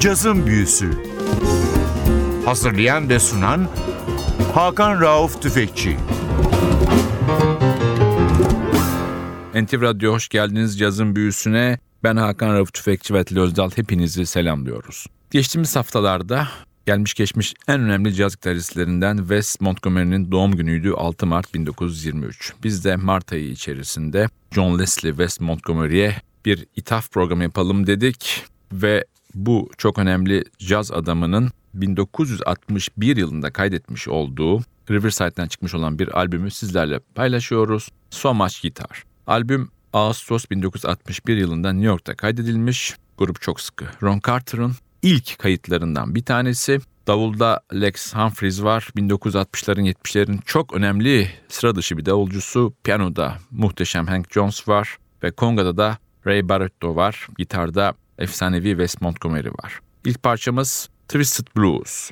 Cazın Büyüsü Hazırlayan ve sunan Hakan Rauf Tüfekçi NTV Radyo hoş geldiniz cazın büyüsüne. Ben Hakan Rauf Tüfekçi ve Atli Özdal hepinizi selamlıyoruz. Geçtiğimiz haftalarda gelmiş geçmiş en önemli caz gitaristlerinden Wes Montgomery'nin doğum günüydü 6 Mart 1923. Biz de Mart ayı içerisinde John Leslie Wes Montgomery'e bir ithaf programı yapalım dedik ve bu çok önemli caz adamının 1961 yılında kaydetmiş olduğu Riverside'den çıkmış olan bir albümü sizlerle paylaşıyoruz. So Much Guitar. Albüm Ağustos 1961 yılında New York'ta kaydedilmiş. Grup çok sıkı. Ron Carter'ın ilk kayıtlarından bir tanesi. Davulda Lex Humphries var. 1960'ların 70'lerin çok önemli sıra dışı bir davulcusu. Piyanoda muhteşem Hank Jones var. Ve Konga'da da Ray Barretto var. Gitarda efsanevi Wes Montgomery var. İlk parçamız Twisted Blues.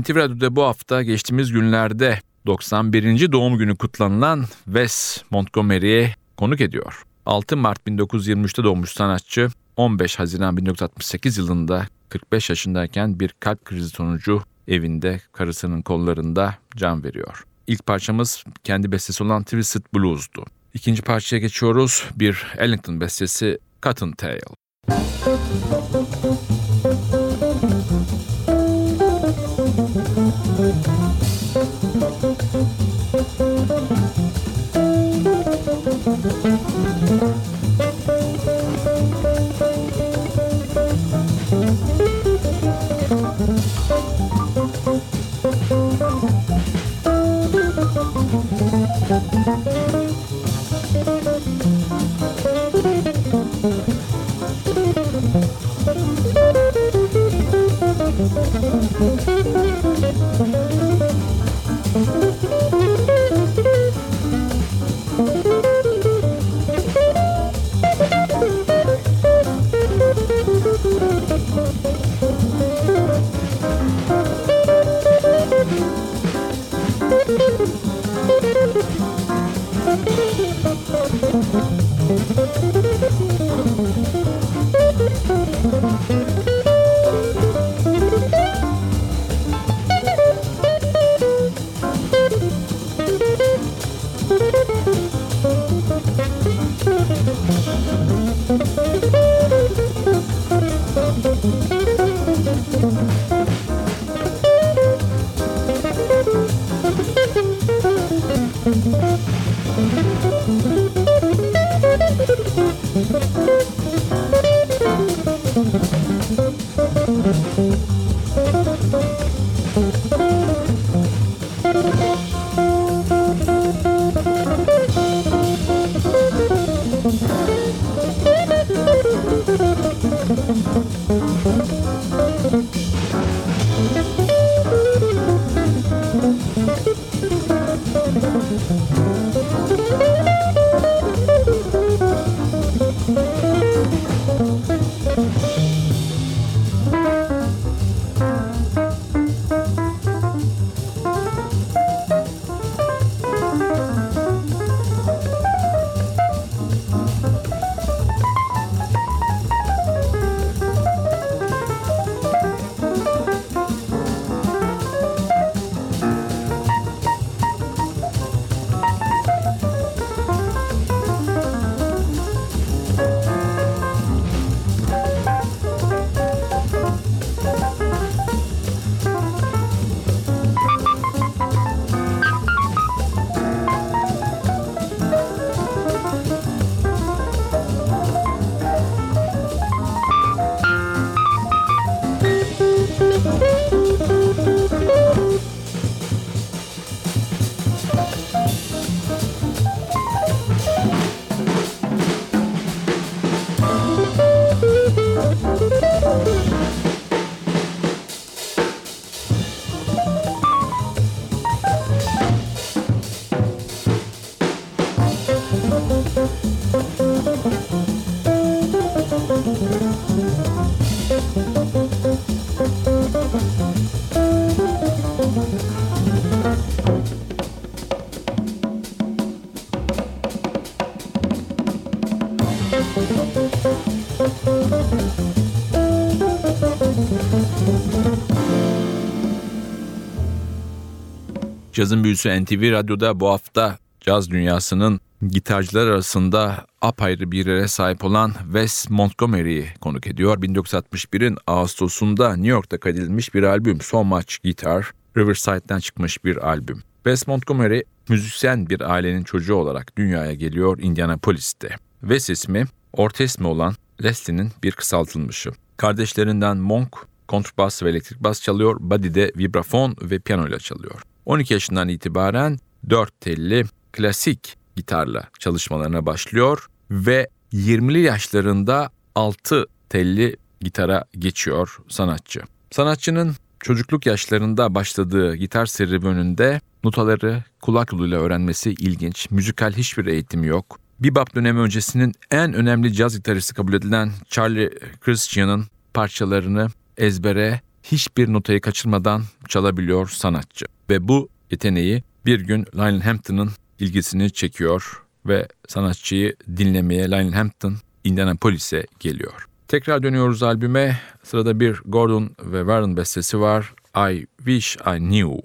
NTV Radyo'da bu hafta geçtiğimiz günlerde 91. doğum günü kutlanılan Wes Montgomery'e konuk ediyor. 6 Mart 1923'te doğmuş sanatçı 15 Haziran 1968 yılında 45 yaşındayken bir kalp krizi sonucu evinde karısının kollarında can veriyor. İlk parçamız kendi bestesi olan Twisted Blues'du. İkinci parçaya geçiyoruz. Bir Ellington bestesi Cotton Tail. Bye. Cazın büyüsü NTV Radyo'da bu hafta caz dünyasının gitarcılar arasında apayrı bir yere sahip olan Wes Montgomery'i konuk ediyor. 1961'in Ağustos'unda New York'ta kaydedilmiş bir albüm So Much Guitar, Riverside'den çıkmış bir albüm. Wes Montgomery müzisyen bir ailenin çocuğu olarak dünyaya geliyor Indianapolis'te. Wes ismi orta ismi olan Leslie'nin bir kısaltılmışı. Kardeşlerinden Monk kontrbas ve elektrik bas çalıyor, Buddy de vibrafon ve piyano ile çalıyor. 12 yaşından itibaren 4 telli klasik gitarla çalışmalarına başlıyor ve 20'li yaşlarında 6 telli gitara geçiyor sanatçı. Sanatçının çocukluk yaşlarında başladığı gitar serüveninde notaları kulak yoluyla öğrenmesi ilginç. Müzikal hiçbir eğitimi yok. Bebop dönemi öncesinin en önemli caz gitaristi kabul edilen Charlie Christian'ın parçalarını ezbere hiçbir notayı kaçırmadan çalabiliyor sanatçı. Ve bu yeteneği bir gün Lionel Hampton'ın ilgisini çekiyor ve sanatçıyı dinlemeye Lionel Hampton Indianapolis'e geliyor. Tekrar dönüyoruz albüme. Sırada bir Gordon ve Warren bestesi var. I Wish I Knew.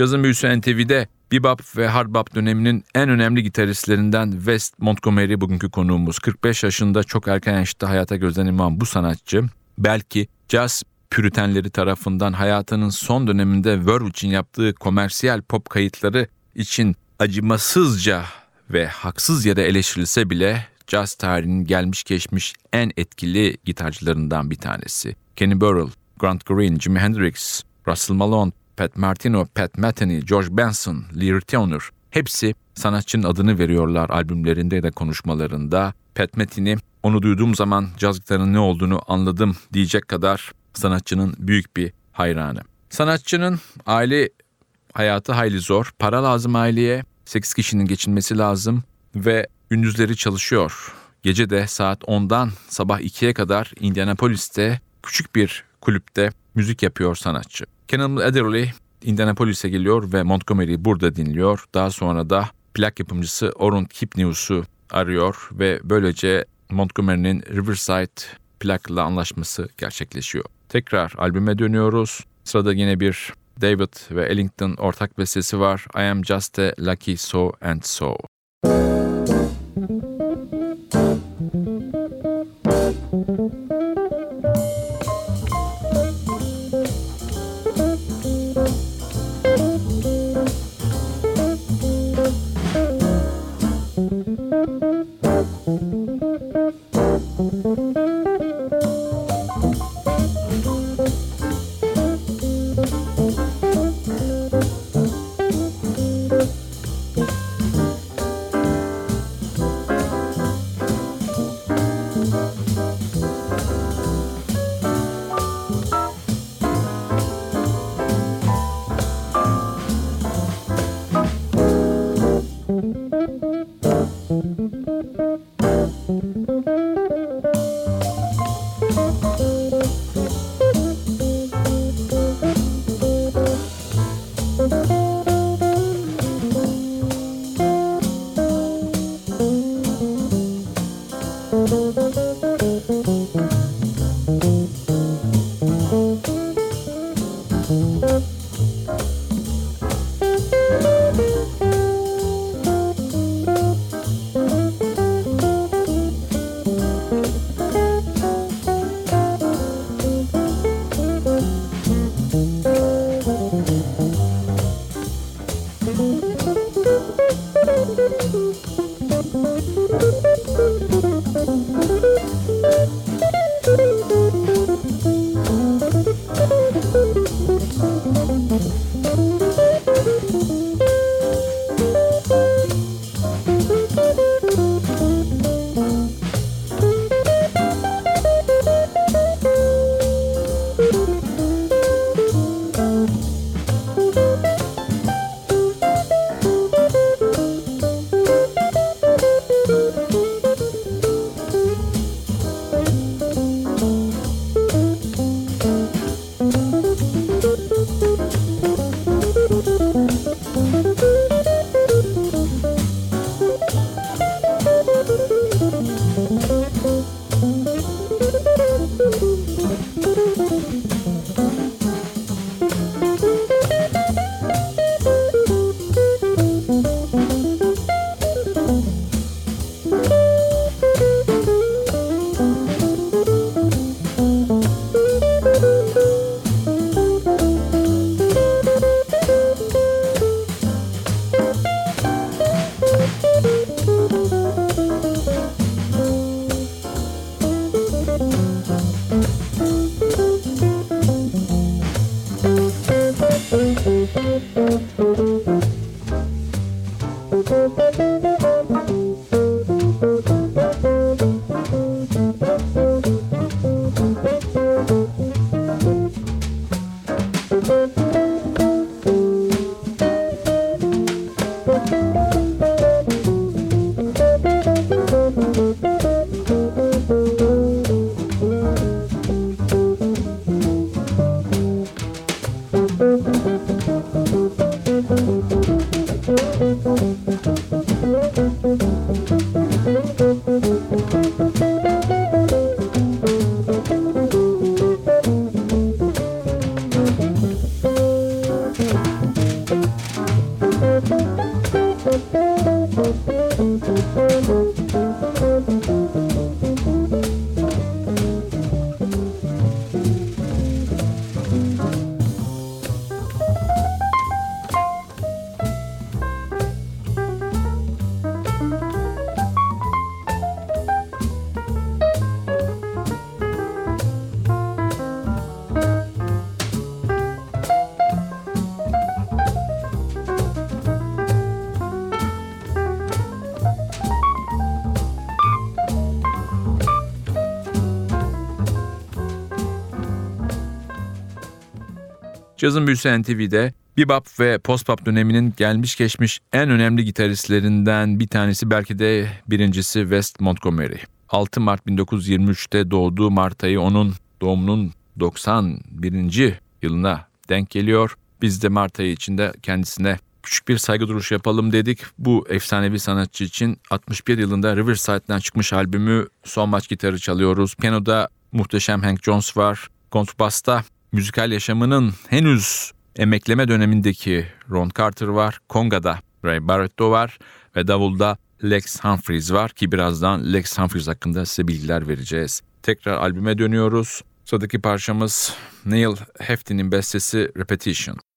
Cazın büyüsü NTV'de bebop ve hard bop döneminin en önemli gitaristlerinden West Montgomery bugünkü konuğumuz. 45 yaşında çok erken yaşta hayata gözden iman bu sanatçı belki caz püritenleri tarafından hayatının son döneminde için yaptığı komersiyel pop kayıtları için acımasızca ve haksız yere eleştirilse bile caz tarihinin gelmiş geçmiş en etkili gitarcılarından bir tanesi. Kenny Burrell, Grant Green, Jimi Hendrix, Russell Malone, Pat Martino, Pat Metheny, George Benson, Lee Turner hepsi sanatçının adını veriyorlar albümlerinde da konuşmalarında. Pat Metheny onu duyduğum zaman caz gitarının ne olduğunu anladım diyecek kadar sanatçının büyük bir hayranı. Sanatçının aile hayatı hayli zor. Para lazım aileye. 8 kişinin geçinmesi lazım ve gündüzleri çalışıyor. Gece de saat 10'dan sabah 2'ye kadar Indianapolis'te küçük bir kulüpte müzik yapıyor sanatçı. Cannonball Adderley Indianapolis'e geliyor ve Montgomery'i burada dinliyor. Daha sonra da plak yapımcısı Orun Kipnius'u arıyor ve böylece Montgomery'nin Riverside plakla anlaşması gerçekleşiyor. Tekrar albüme dönüyoruz. Sırada yine bir David ve Ellington ortak bestesi var. I am just a lucky so and so. Cazın Büyüsü NTV'de bebop ve post-pop döneminin gelmiş geçmiş en önemli gitaristlerinden bir tanesi belki de birincisi West Montgomery. 6 Mart 1923'te doğduğu Mart ayı onun doğumunun 91. yılına denk geliyor. Biz de Mart ayı içinde kendisine küçük bir saygı duruşu yapalım dedik. Bu efsanevi sanatçı için 61 yılında Riverside'den çıkmış albümü Son Maç Gitarı çalıyoruz. Piyanoda muhteşem Hank Jones var. Kontrbasta müzikal yaşamının henüz emekleme dönemindeki Ron Carter var. Konga'da Ray Barretto var ve davulda Lex Humphries var ki birazdan Lex Humphries hakkında size bilgiler vereceğiz. Tekrar albüme dönüyoruz. Sıradaki parçamız Neil Hefti'nin bestesi Repetition.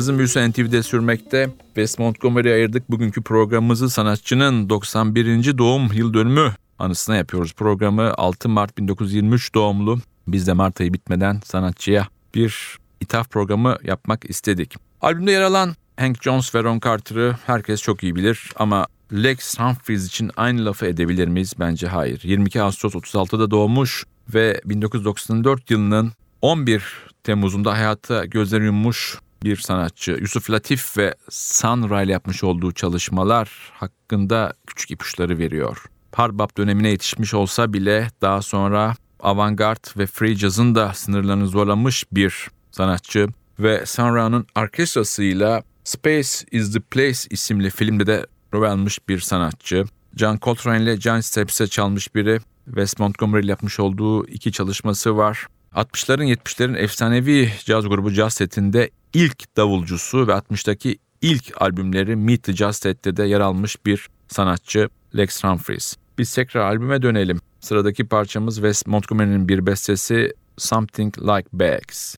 Cazın büyüsü NTV'de sürmekte. West Montgomery'e ayırdık bugünkü programımızı sanatçının 91. doğum yıl dönümü anısına yapıyoruz programı. 6 Mart 1923 doğumlu. Biz de Mart ayı bitmeden sanatçıya bir ithaf programı yapmak istedik. Albümde yer alan Hank Jones ve Ron Carter'ı herkes çok iyi bilir ama Lex Humphries için aynı lafı edebilir miyiz? Bence hayır. 22 Ağustos 36'da doğmuş ve 1994 yılının 11 Temmuz'unda hayata gözleri yummuş bir sanatçı. Yusuf Latif ve Sunra ile yapmış olduğu çalışmalar hakkında küçük ipuçları veriyor. Harbap dönemine yetişmiş olsa bile daha sonra avantgard ve free jazz'ın da sınırlarını zorlamış bir sanatçı. ve Sun Ra'nın orkestrasıyla Space is the Place isimli filmde de rol almış bir sanatçı. John Coltrane ile John Steps'e çalmış biri. Wes Montgomery ile yapmış olduğu iki çalışması var. 60'ların 70'lerin efsanevi caz grubu Jazz Set'inde ilk davulcusu ve 60'taki ilk albümleri Meet the Jazz Set'te de yer almış bir sanatçı Lex Humphries. Biz tekrar albüme dönelim. Sıradaki parçamız Wes Montgomery'nin bir bestesi Something Like Bags.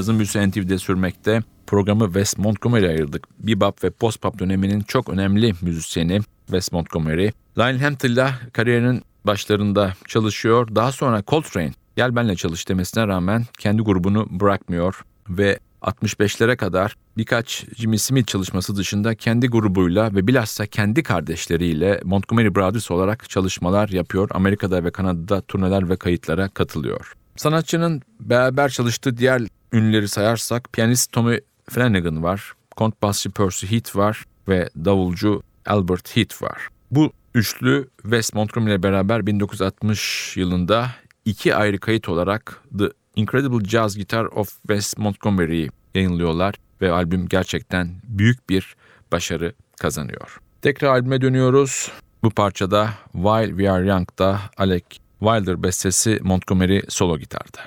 Cazın büyüsü NTV'de sürmekte. Programı Wes Montgomery'e ayırdık. Bebop ve post-pop döneminin çok önemli müzisyeni Wes Montgomery. Lionel Hampton'la kariyerinin başlarında çalışıyor. Daha sonra Coltrane gel benle çalış demesine rağmen kendi grubunu bırakmıyor ve 65'lere kadar birkaç Jimmy Smith çalışması dışında kendi grubuyla ve bilhassa kendi kardeşleriyle Montgomery Brothers olarak çalışmalar yapıyor. Amerika'da ve Kanada'da turneler ve kayıtlara katılıyor. Sanatçının beraber çalıştığı diğer ünlüleri sayarsak piyanist Tommy Flanagan var, kontbasçı Percy Heath var ve davulcu Albert Heath var. Bu üçlü Wes Montgomery ile beraber 1960 yılında iki ayrı kayıt olarak The Incredible Jazz Guitar of Wes Montgomery'yi yayınlıyorlar ve albüm gerçekten büyük bir başarı kazanıyor. Tekrar albüme dönüyoruz. Bu parçada While We Are Young'da Alec Wilder bestesi Montgomery solo gitarda.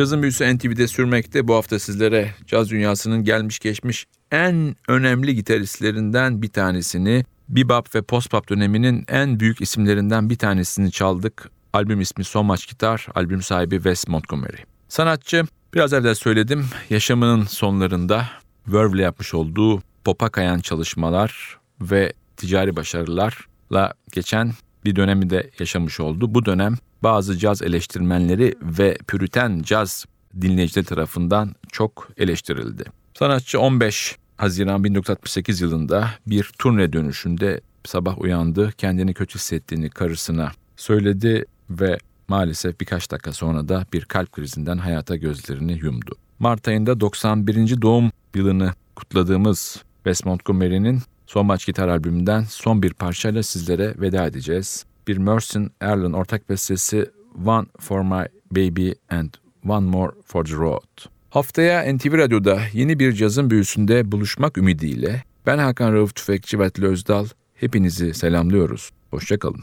Cazın büyüsü NTV'de sürmekte. Bu hafta sizlere caz dünyasının gelmiş geçmiş en önemli gitaristlerinden bir tanesini, bebop ve post-pop döneminin en büyük isimlerinden bir tanesini çaldık. Albüm ismi So Much Guitar, albüm sahibi Wes Montgomery. Sanatçı, biraz evvel söyledim, yaşamının sonlarında Verve'le yapmış olduğu popa kayan çalışmalar ve ticari başarılarla geçen bir dönemi de yaşamış oldu. Bu dönem bazı caz eleştirmenleri ve püriten caz dinleyiciler tarafından çok eleştirildi. Sanatçı 15 Haziran 1968 yılında bir turne dönüşünde sabah uyandı, kendini kötü hissettiğini karısına söyledi ve maalesef birkaç dakika sonra da bir kalp krizinden hayata gözlerini yumdu. Mart ayında 91. doğum yılını kutladığımız Wes Montgomery'nin Son Maç Gitar albümünden son bir parçayla sizlere veda edeceğiz. Bir Mersin Erlen ortak bestesi One for My Baby and One More for the Road. Haftaya NTV Radyo'da yeni bir cazın büyüsünde buluşmak ümidiyle ben Hakan Rauf Tüfekçi ve Özdal hepinizi selamlıyoruz. Hoşçakalın.